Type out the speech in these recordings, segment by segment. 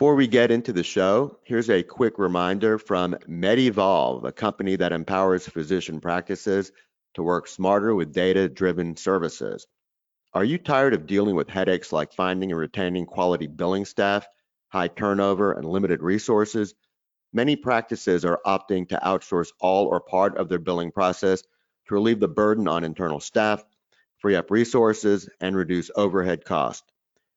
Before we get into the show, here's a quick reminder from MedEvolve, a company that empowers physician practices to work smarter with data-driven services. Are you tired of dealing with headaches like finding and retaining quality billing staff, high turnover, and limited resources? Many practices are opting to outsource all or part of their billing process to relieve the burden on internal staff, free up resources, and reduce overhead costs.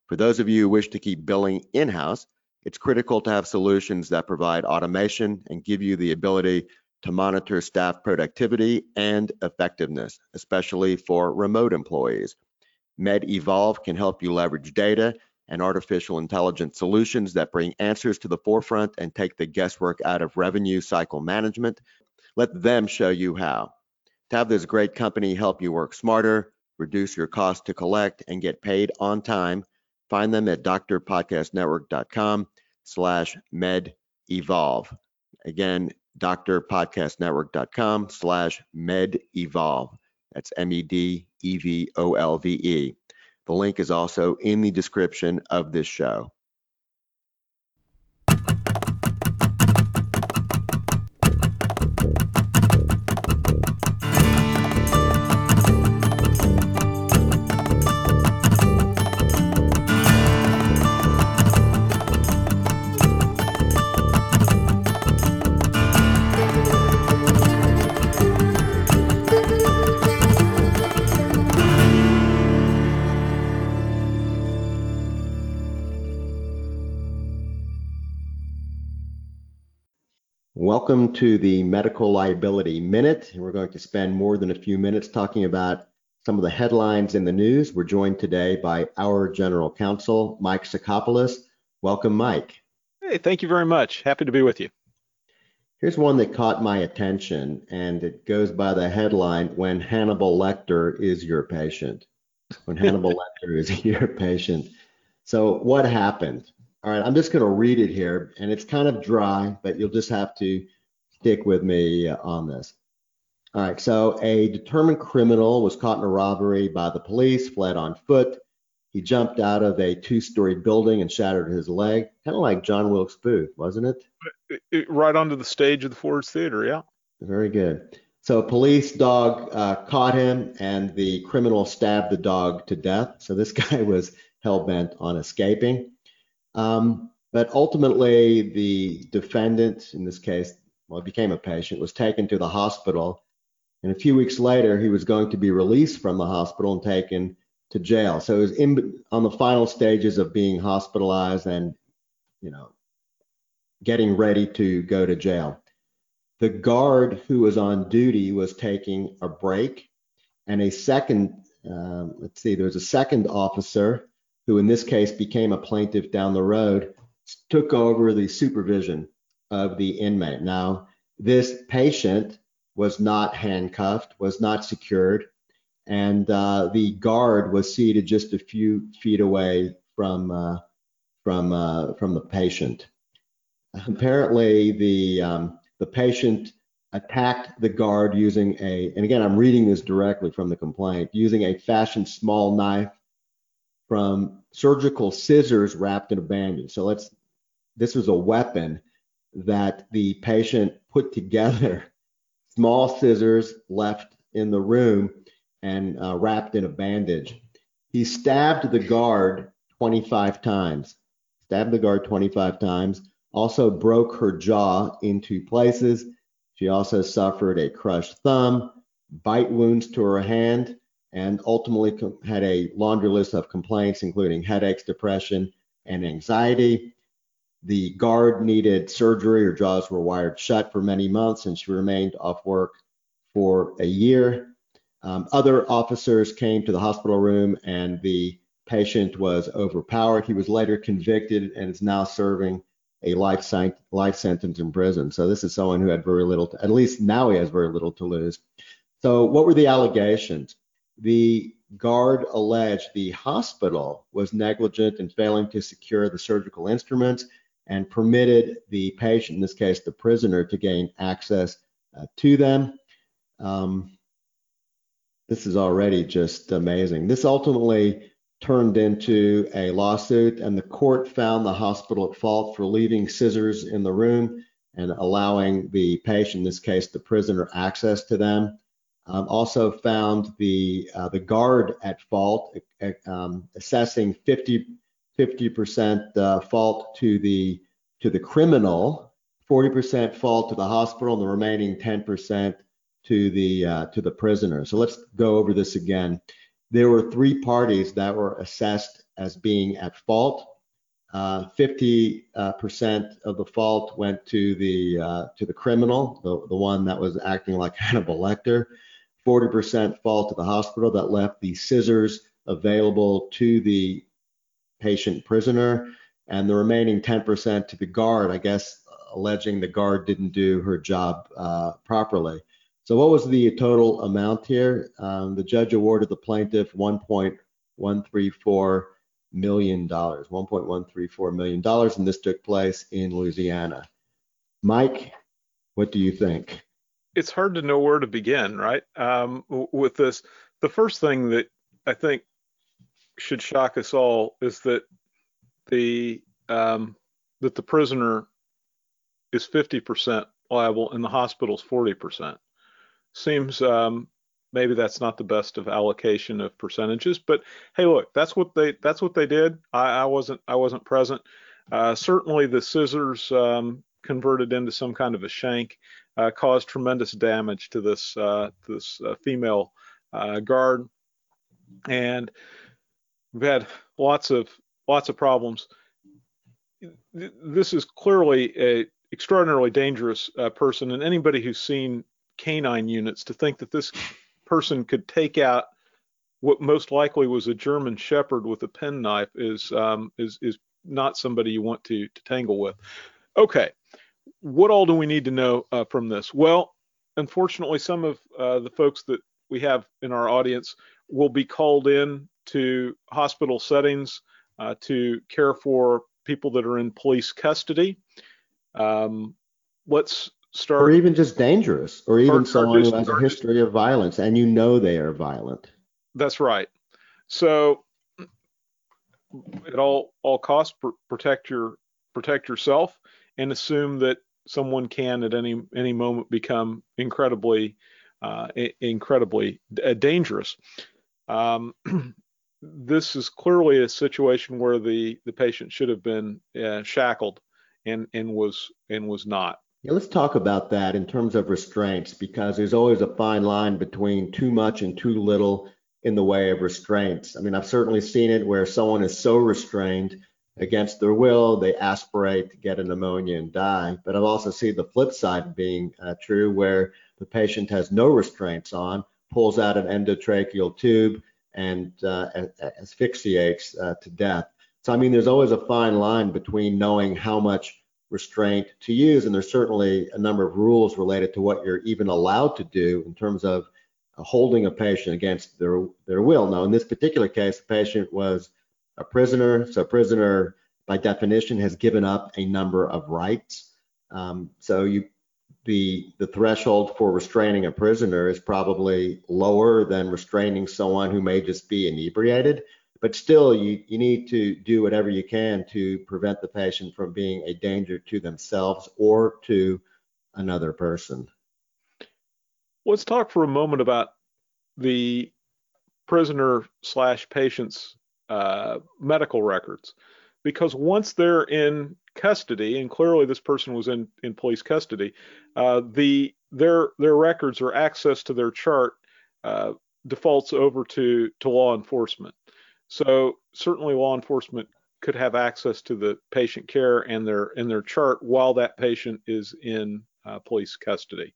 For those of you who wish to keep billing in-house, it's critical to have solutions that provide automation and give you the ability to monitor staff productivity and effectiveness, especially for remote employees. MedEvolve can help you leverage data and artificial intelligence solutions that bring answers to the forefront and take the guesswork out of revenue cycle management. Let them show you how. To have this great company help you work smarter, reduce your cost to collect, and get paid on time, find them at drpodcastnetwork.com slash med evolve. Again, drpodcastnetwork.com slash med evolve. That's M-E-D-E-V-O-L-V-E. The link is also in the description of this show. Welcome to the Medical Liability Minute. We're going to spend more than a few minutes talking about some of the headlines in the news. We're joined today by our General Counsel, Mike Sacopulos. Welcome, Mike. Hey, thank you very much. Happy to be with you. Here's one that caught my attention, and it goes by the headline When Hannibal Lecter is Your Patient. When Hannibal Lecter is your patient. So, what happened? All right, I'm just going to read it here, and it's kind of dry, but you'll just have to stick with me on this. All right, so a determined criminal was caught in a robbery by the police, fled on foot. He jumped out of a two story building and shattered his leg, kind of like John Wilkes Booth, wasn't it? Right onto the stage of the Ford's Theater, yeah. Very good. So a police dog uh, caught him, and the criminal stabbed the dog to death. So this guy was hell bent on escaping. Um, but ultimately, the defendant, in this case, well, became a patient, was taken to the hospital. And a few weeks later, he was going to be released from the hospital and taken to jail. So he was in, on the final stages of being hospitalized and, you know, getting ready to go to jail. The guard who was on duty was taking a break, and a second, um, let's see, there was a second officer who in this case became a plaintiff down the road, took over the supervision of the inmate. Now, this patient was not handcuffed, was not secured, and uh, the guard was seated just a few feet away from uh, from uh, from the patient. Apparently, the um, the patient attacked the guard using a, and again, I'm reading this directly from the complaint, using a fashioned small knife from surgical scissors wrapped in a bandage. So let's, this was a weapon that the patient put together, small scissors left in the room and uh, wrapped in a bandage. He stabbed the guard 25 times, stabbed the guard 25 times, also broke her jaw in two places. She also suffered a crushed thumb, bite wounds to her hand, and ultimately had a laundry list of complaints, including headaches, depression, and anxiety. The guard needed surgery. Her jaws were wired shut for many months, and she remained off work for a year. Um, other officers came to the hospital room, and the patient was overpowered. He was later convicted and is now serving a life, life sentence in prison. So this is someone who had very little, to, at least now he has very little to lose. So what were the allegations? The guard alleged the hospital was negligent in failing to secure the surgical instruments and permitted the patient, in this case the prisoner, to gain access uh, to them. Um, this is already just amazing. This ultimately turned into a lawsuit, and the court found the hospital at fault for leaving scissors in the room and allowing the patient, in this case the prisoner, access to them. Um, also found the uh, the guard at fault, um, assessing 50 percent uh, fault to the to the criminal, 40% fault to the hospital, and the remaining 10% to the uh, to the prisoner. So let's go over this again. There were three parties that were assessed as being at fault. 50% uh, uh of the fault went to the uh, to the criminal, the, the one that was acting like Hannibal Lecter. 40% fall to the hospital that left the scissors available to the patient prisoner, and the remaining 10% to the guard, I guess, alleging the guard didn't do her job uh, properly. So, what was the total amount here? Um, the judge awarded the plaintiff 1.134 million dollars, 1.134 million dollars, and this took place in Louisiana. Mike, what do you think? It's hard to know where to begin, right? Um, with this, the first thing that I think should shock us all is that the um, that the prisoner is 50% liable and the hospital's 40% seems um, maybe that's not the best of allocation of percentages. But hey, look, that's what they that's what they did. I, I wasn't I wasn't present. Uh, certainly, the scissors um, converted into some kind of a shank uh, caused tremendous damage to this uh, this uh, female uh, guard, and we've had lots of lots of problems. This is clearly a extraordinarily dangerous uh, person, and anybody who's seen canine units to think that this person could take out what most likely was a German Shepherd with a penknife is um, is is not somebody you want to to tangle with. Okay, what all do we need to know uh, from this? Well, unfortunately, some of uh, the folks that we have in our audience will be called in to hospital settings uh, to care for people that are in police custody. Um, let's start. Or even just dangerous, or even someone who has a history of violence and you know they are violent. That's right. So at all all costs pr- protect your protect yourself and assume that someone can at any any moment become incredibly uh, incredibly uh, dangerous. Um, this is clearly a situation where the the patient should have been uh, shackled and and was and was not. Yeah, let's talk about that in terms of restraints because there's always a fine line between too much and too little in the way of restraints. I mean, I've certainly seen it where someone is so restrained against their will, they aspirate, to get a pneumonia, and die. But I've also seen the flip side being uh, true where the patient has no restraints on, pulls out an endotracheal tube, and uh, asphyxiates uh, to death. So, I mean, there's always a fine line between knowing how much restraint to use. And there's certainly a number of rules related to what you're even allowed to do in terms of uh, holding a patient against their, their will. Now, in this particular case, the patient was a prisoner. So, a prisoner, by definition, has given up a number of rights. Um, so, you the the threshold for restraining a prisoner is probably lower than restraining someone who may just be inebriated but still you, you need to do whatever you can to prevent the patient from being a danger to themselves or to another person. Let's talk for a moment about the prisoner slash patient's uh, medical records, because once they're in custody, and clearly this person was in, in police custody, uh, the their their records or access to their chart uh, defaults over to to law enforcement. So certainly law enforcement could have access to the patient care and their and their chart while that patient is in uh, police custody.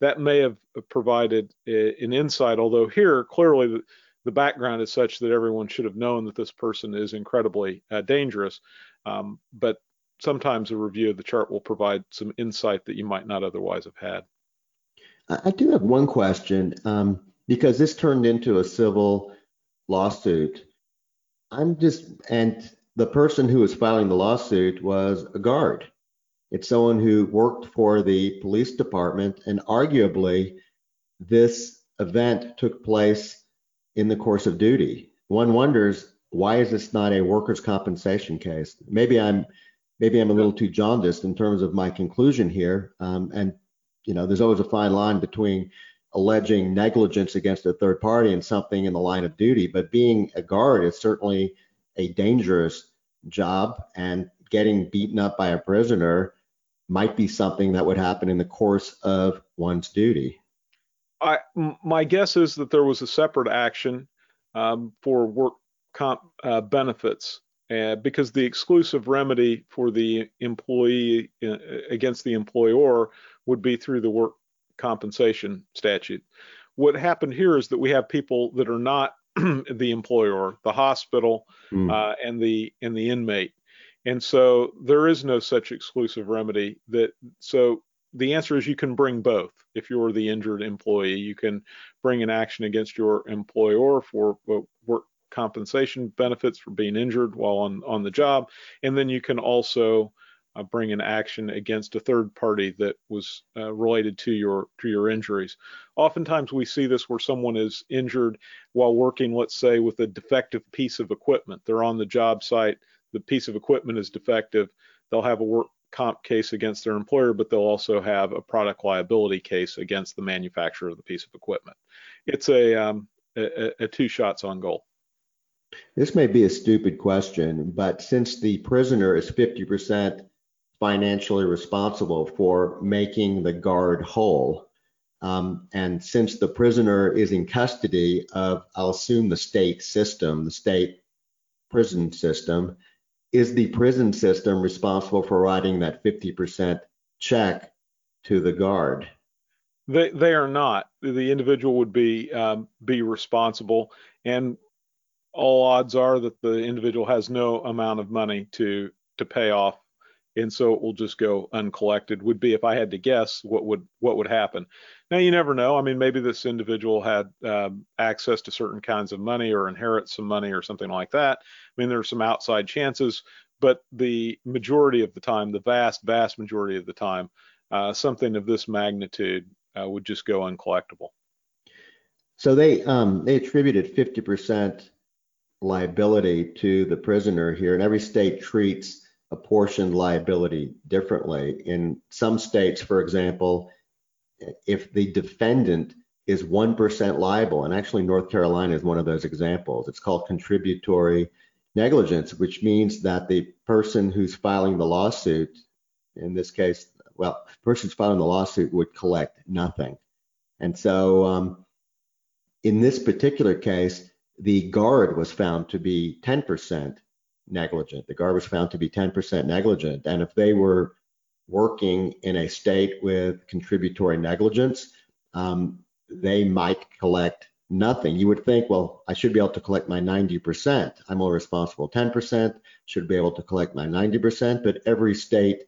That may have provided a, an insight, although here clearly the, the, background is such that everyone should have known that this person is incredibly uh, dangerous. Um, but sometimes a review of the chart will provide some insight that you might not otherwise have had. I do have one question um, because this turned into a civil lawsuit. I'm just, and the person who was filing the lawsuit was a guard. It's someone who worked for the police department, and arguably, this event took place in the course of duty. One wonders why is this not a workers' compensation case? Maybe I'm maybe I'm a little too jaundiced in terms of my conclusion here. Um, and you know, there's always a fine line between alleging negligence against a third party and something in the line of duty. But being a guard is certainly a dangerous job, and getting beaten up by a prisoner might be something that would happen in the course of one's duty. I, my guess is that there was a separate action um, for work comp uh, benefits uh, because the exclusive remedy for the employee uh, against the employer would be through the work compensation statute. What happened here is that we have people that are not the employer, the hospital, mm. uh, and the and the inmate, and so there is no such exclusive remedy. That so the answer is you can bring both. If you're the injured employee, you can bring an action against your employer for work compensation benefits for being injured while on on the job, and then you can also uh, bring an action against a third party that was uh, related to your to your injuries. Oftentimes we see this where someone is injured while working, let's say, with a defective piece of equipment. They're on the job site, the piece of equipment is defective. They'll have a work comp case against their employer, but they'll also have a product liability case against the manufacturer of the piece of equipment. It's a, um, a, a two shots on goal. This may be a stupid question, but since the prisoner is 50% financially responsible for making the guard whole. Um, and since the prisoner is in custody of, I'll assume the state system, the state prison system, is the prison system responsible for writing that 50% check to the guard? They, they are not. The individual would be um, be responsible, and all odds are that the individual has no amount of money to to pay off and so it will just go uncollected would be if i had to guess what would what would happen. Now you never know. I mean maybe this individual had um, access to certain kinds of money or inherits some money or something like that. I mean there's some outside chances but the majority of the time the vast vast majority of the time uh, something of this magnitude uh, would just go uncollectible. So they um, they attributed 50% liability to the prisoner here and every state treats apportioned liability differently. In some states, for example, if the defendant is 1% liable, and actually North Carolina is one of those examples, it's called contributory negligence, which means that the person who's filing the lawsuit, in this case, well, the person who's filing the lawsuit would collect nothing. And so um, in this particular case, the guard was found to be 10% negligent. The guard was found to be 10% negligent. And if they were working in a state with contributory negligence, um, they might collect nothing. You would think, well, I should be able to collect my 90%. I'm only responsible 10%, should be able to collect my 90%, but every state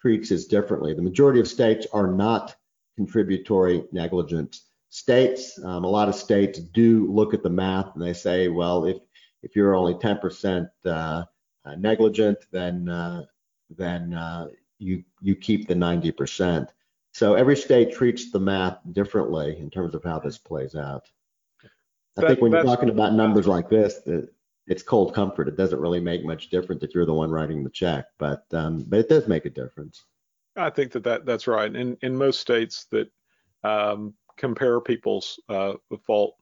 treats this differently. The majority of states are not contributory negligence states. Um, a lot of states do look at the math and they say, well, if if you're only 10% uh, uh, negligent, then uh, then uh, you you keep the 90%. So every state treats the math differently in terms of how this plays out. I that, think when you're talking about numbers like this, it's cold comfort. It doesn't really make much difference if you're the one writing the check, but um, but it does make a difference. I think that, that that's right. In in most states that um, compare people's uh, fault,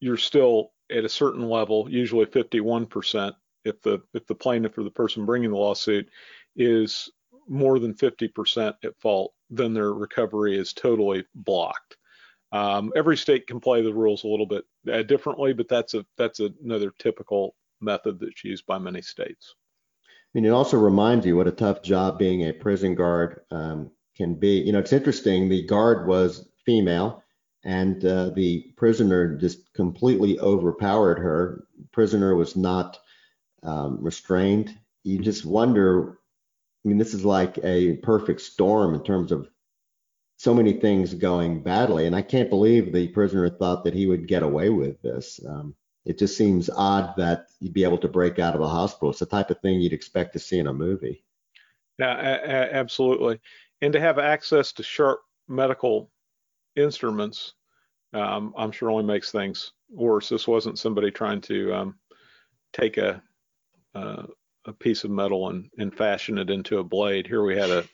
you're still at a certain level, usually 51%, if the if the plaintiff or the person bringing the lawsuit is more than 50% at fault, then their recovery is totally blocked. Um, every state can play the rules a little bit uh, differently, but that's a that's another typical method that's used by many states. I mean, it also reminds you what a tough job being a prison guard um, can be. You know, it's interesting. The guard was female and uh, the prisoner just completely overpowered her. Prisoner was not um, restrained. You just wonder. I mean, this is like a perfect storm in terms of so many things going badly, and I can't believe the prisoner thought that he would get away with this. Um, it just seems odd that you'd be able to break out of a hospital. It's the type of thing you'd expect to see in a movie. Yeah, a- a- absolutely. And to have access to sharp medical instruments, um, I'm sure only makes things worse. This wasn't somebody trying to um, take a uh, a piece of metal and, and fashion it into a blade. Here we had a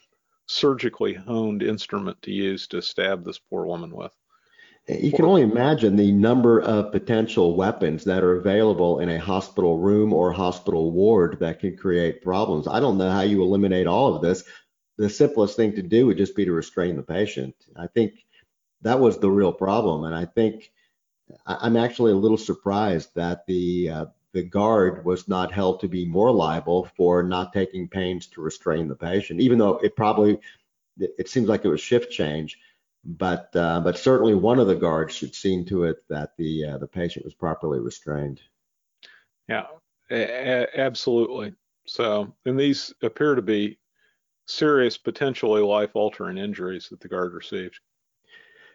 surgically honed instrument to use to stab this poor woman with. You can only imagine the number of potential weapons that are available in a hospital room or hospital ward that can create problems. I don't know how you eliminate all of this. The simplest thing to do would just be to restrain the patient. I think that was the real problem. And I think I'm actually a little surprised that the uh, the guard was not held to be more liable for not taking pains to restrain the patient, even though it probably it seems like it was shift change but uh, but certainly one of the guards should see to it that the uh, the patient was properly restrained. Yeah, a- absolutely. So, and these appear to be serious, potentially life-altering injuries that the guard received.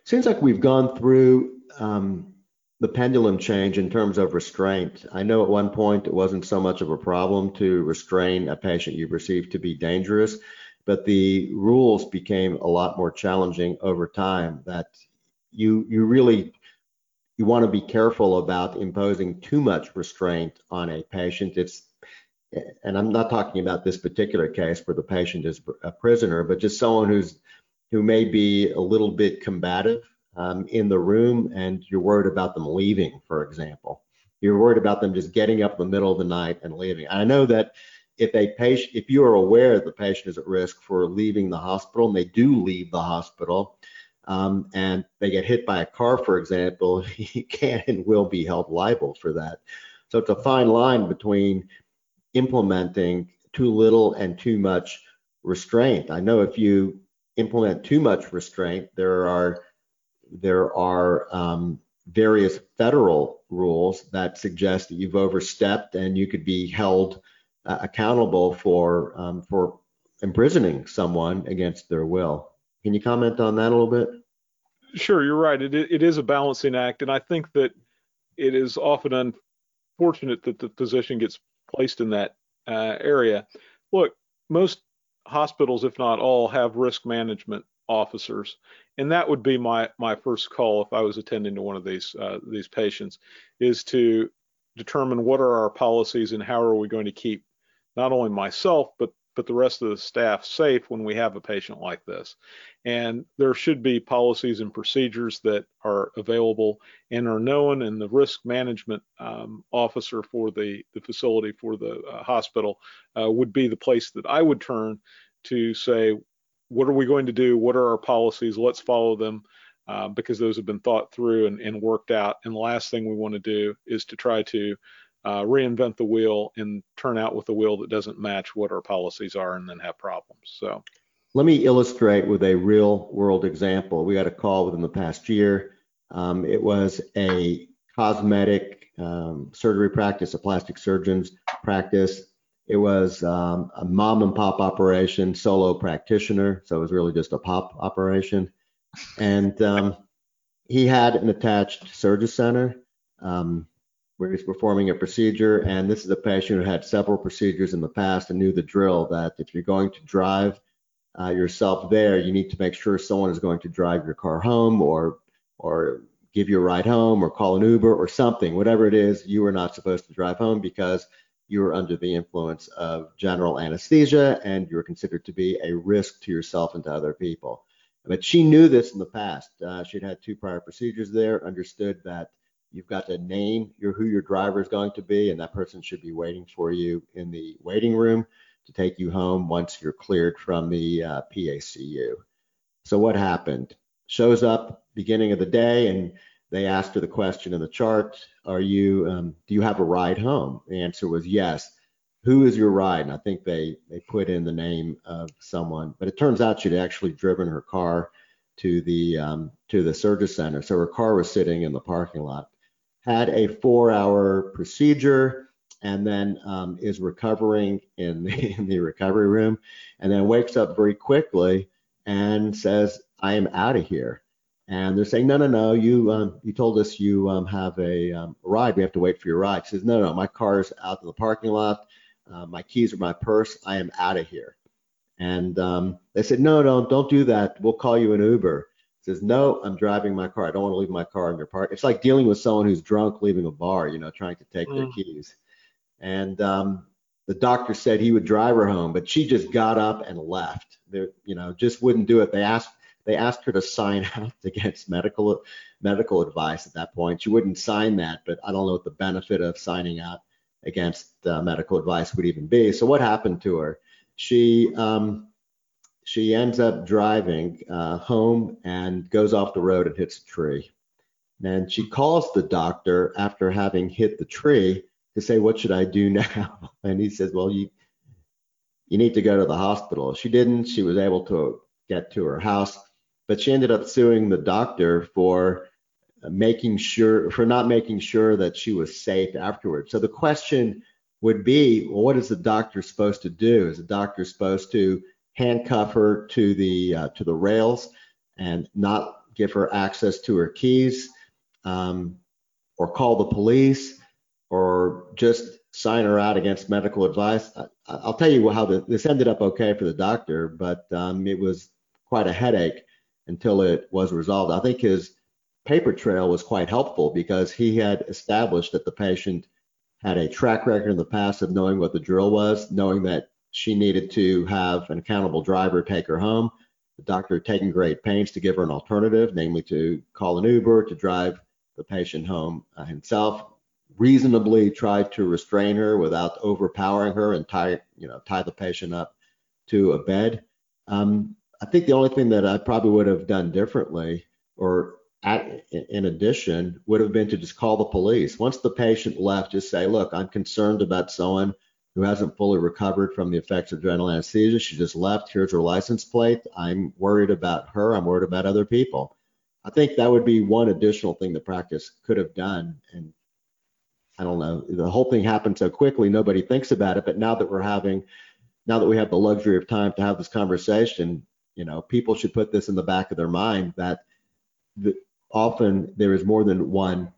Seems like we've gone through um, the pendulum change in terms of restraint. I know at one point it wasn't so much of a problem to restrain a patient you perceived to be dangerous, but the rules became a lot more challenging over time that you you really you want to be careful about imposing too much restraint on a patient it's and I'm not talking about this particular case where the patient is a prisoner but just someone who's who may be a little bit combative um, in the room and you're worried about them leaving for example you're worried about them just getting up in the middle of the night and leaving I know that if a patient, if you are aware that the patient is at risk for leaving the hospital, and they do leave the hospital, um, and they get hit by a car, for example, you can and will be held liable for that. So it's a fine line between implementing too little and too much restraint. I know if you implement too much restraint, there are there are um, various federal rules that suggest that you've overstepped and you could be held uh, accountable for um, for imprisoning someone against their will. Can you comment on that a little bit? Sure, you're right. It, it is a balancing act, and I think that it is often unfortunate that the physician gets placed in that uh, area. Look, most hospitals, if not all, have risk management officers, and that would be my my first call if I was attending to one of these uh, these patients, is to determine what are our policies and how are we going to keep not only myself, but but the rest of the staff safe when we have a patient like this. And there should be policies and procedures that are available and are known, and the risk management um, officer for the, the facility for the uh, hospital uh, would be the place that I would turn to say, what are we going to do? What are our policies? Let's follow them. Uh, because those have been thought through and, and worked out. And the last thing we want to do is to try to uh, reinvent the wheel and turn out with a wheel that doesn't match what our policies are and then have problems. So let me illustrate with a real world example. We got a call within the past year. Um, it was a cosmetic um, surgery practice, a plastic surgeon's practice. It was um, a mom and pop operation, solo practitioner. So it was really just a pop operation. And um, he had an attached surgery center. Um, where he's performing a procedure. And this is a patient who had several procedures in the past and knew the drill that if you're going to drive uh, yourself there, you need to make sure someone is going to drive your car home or or give you a ride home or call an Uber or something. Whatever it is, you are not supposed to drive home because you are under the influence of general anesthesia and you're considered to be a risk to yourself and to other people. But she knew this in the past. Uh, she'd had two prior procedures there, understood that You've got to name your who your driver is going to be, and that person should be waiting for you in the waiting room to take you home once you're cleared from the uh, PACU. So what happened? Shows up beginning of the day, and they asked her the question in the chart: Are you? Um, do you have a ride home? The answer was yes. Who is your ride? And I think they they put in the name of someone, but it turns out she'd actually driven her car to the um, to the surgery center. So her car was sitting in the parking lot had a four hour procedure and then um, is recovering in the, in the recovery room and then wakes up very quickly and says, I am out of here. And they're saying, no, no, no, you um, you told us you um, have a um, ride. We have to wait for your ride. She says, no, no, my car's out in the parking lot. Uh, my keys are my purse. I am out of here. And um, they said, no, no, don't do that. We'll call you an Uber says, no, I'm driving my car. I don't want to leave my car in your park. It's like dealing with someone who's drunk leaving a bar, you know, trying to take mm. their keys. And um, the doctor said he would drive her home, but she just got up and left. They, you know, just wouldn't do it. They asked they asked her to sign out against medical medical advice at that point. She wouldn't sign that, but I don't know what the benefit of signing out against uh, medical advice would even be. So what happened to her? She um, she ends up driving uh, home and goes off the road and hits a tree. And she calls the doctor after having hit the tree to say, "What should I do now?" And he says, "Well, you you need to go to the hospital." She didn't. She was able to get to her house, but she ended up suing the doctor for making sure for not making sure that she was safe afterwards. So the question would be, well, what is the doctor supposed to do? Is the doctor supposed to handcuff her to the uh, to the rails and not give her access to her keys, um, or call the police, or just sign her out against medical advice? I, will tell you how the, this ended up okay for the doctor, but um, it was quite a headache until it was resolved. I think his paper trail was quite helpful because he had established that the patient had a track record in the past of knowing what the drill was, knowing that she needed to have an accountable driver take her home. The doctor had taken great pains to give her an alternative, namely to call an Uber to drive the patient home uh, himself. Reasonably tried to restrain her without overpowering her and tie, you know, tie the patient up to a bed. Um, I think the only thing that I probably would have done differently, or at, in addition, would have been to just call the police. Once the patient left, just say, look, I'm concerned about someone who hasn't fully recovered from the effects of general anesthesia. She just left. Here's her license plate. I'm worried about her. I'm worried about other people. I think that would be one additional thing the practice could have done. And I don't know, the whole thing happened so quickly, nobody thinks about it. But now that we're having, now that we have the luxury of time to have this conversation, you know, people should put this in the back of their mind that the, often there is more than one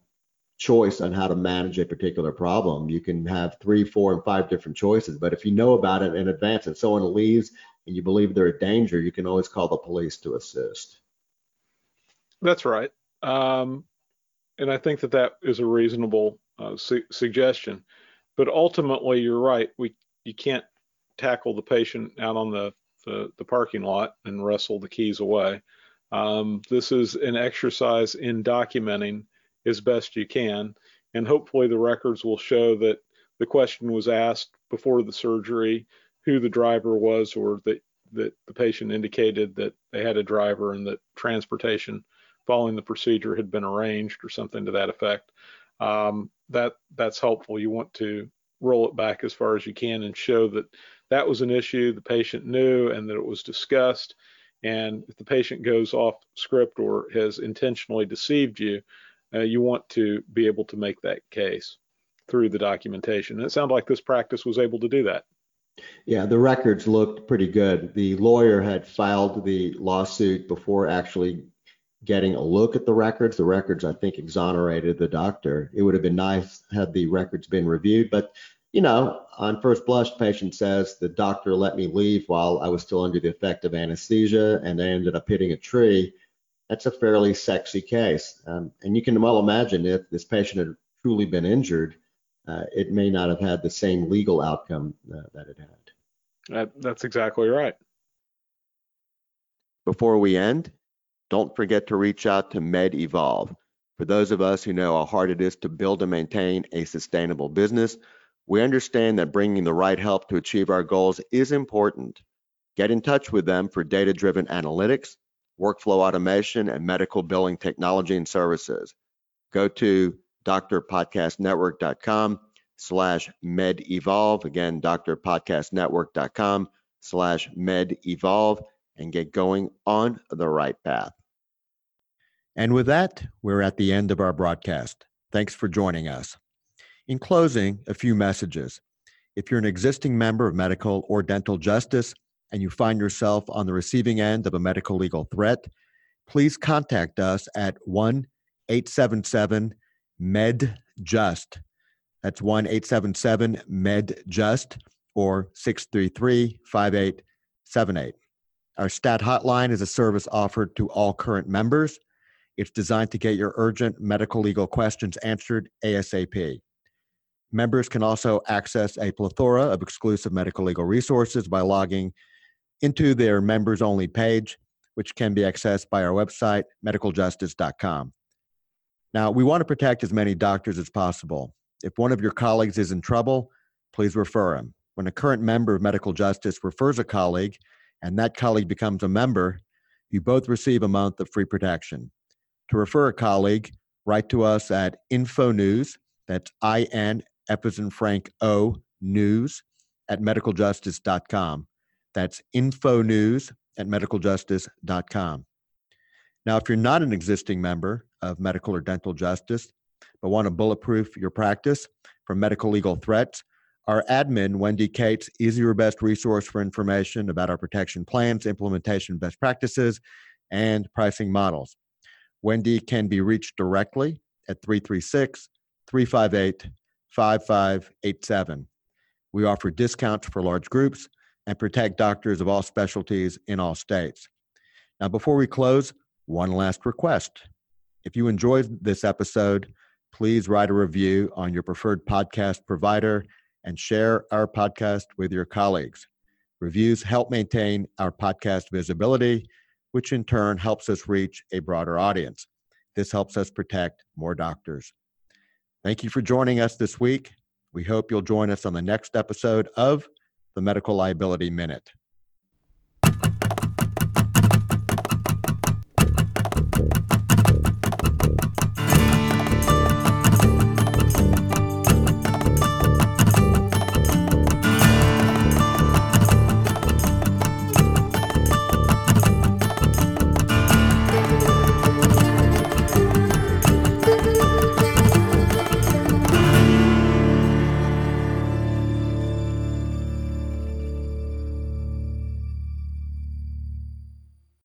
choice on how to manage a particular problem. You can have three, four, and five different choices, but if you know about it in advance and someone leaves and you believe they're a danger, you can always call the police to assist. That's right. Um, and I think that that is a reasonable uh, su- suggestion. But ultimately, you're right. We you can't tackle the patient out on the the, the parking lot and wrestle the keys away. Um, this is an exercise in documenting as best you can, and hopefully the records will show that the question was asked before the surgery, who the driver was, or that that the patient indicated that they had a driver and that transportation following the procedure had been arranged or something to that effect. Um, that that's helpful. You want to roll it back as far as you can and show that that was an issue the patient knew and that it was discussed. And if the patient goes off script or has intentionally deceived you, uh, you want to be able to make that case through the documentation. And it sounded like this practice was able to do that. Yeah, the records looked pretty good. The lawyer had filed the lawsuit before actually getting a look at the records. The records, I think, exonerated the doctor. It would have been nice had the records been reviewed, but you know, on first blush, patient says the doctor let me leave while I was still under the effect of anesthesia and I ended up hitting a tree. That's a fairly sexy case. Um, and you can well imagine if this patient had truly been injured, uh, it may not have had the same legal outcome uh, that it had. That, that's exactly right. Before we end, don't forget to reach out to MedEvolve. For those of us who know how hard it is to build and maintain a sustainable business, we understand that bringing the right help to achieve our goals is important. Get in touch with them for data driven analytics, workflow automation, and medical billing technology and services. Go to drpodcastnetwork.com slash medevolve. Again, drpodcastnetwork.com slash medevolve and get going on the right path. And with that, we're at the end of our broadcast. Thanks for joining us. In closing, a few messages. If you're an existing member of medical or dental justice and you find yourself on the receiving end of a medical legal threat, please contact us at 1 877 MedJust. That's 1 877 MedJust or 633 5878. Our STAT hotline is a service offered to all current members. It's designed to get your urgent medical legal questions answered ASAP. Members can also access a plethora of exclusive medical legal resources by logging into their members only page, which can be accessed by our website, medicaljustice.com. Now, we want to protect as many doctors as possible. If one of your colleagues is in trouble, please refer him. When a current member of Medical Justice refers a colleague and that colleague becomes a member, you both receive a month of free protection. To refer a colleague, write to us at info news, that's I N in Frank O news at medicaljustice.com. That's info news at medicaljustice.com. Now, if you're not an existing member of medical or dental justice, but want to bulletproof your practice from medical legal threats, our admin, Wendy Cates, is your best resource for information about our protection plans, implementation best practices, and pricing models. Wendy can be reached directly at 336 358 5587. We offer discounts for large groups and protect doctors of all specialties in all states. Now, before we close, one last request. If you enjoyed this episode, please write a review on your preferred podcast provider and share our podcast with your colleagues. Reviews help maintain our podcast visibility, which in turn helps us reach a broader audience. This helps us protect more doctors. Thank you for joining us this week. We hope you'll join us on the next episode of the Medical Liability Minute.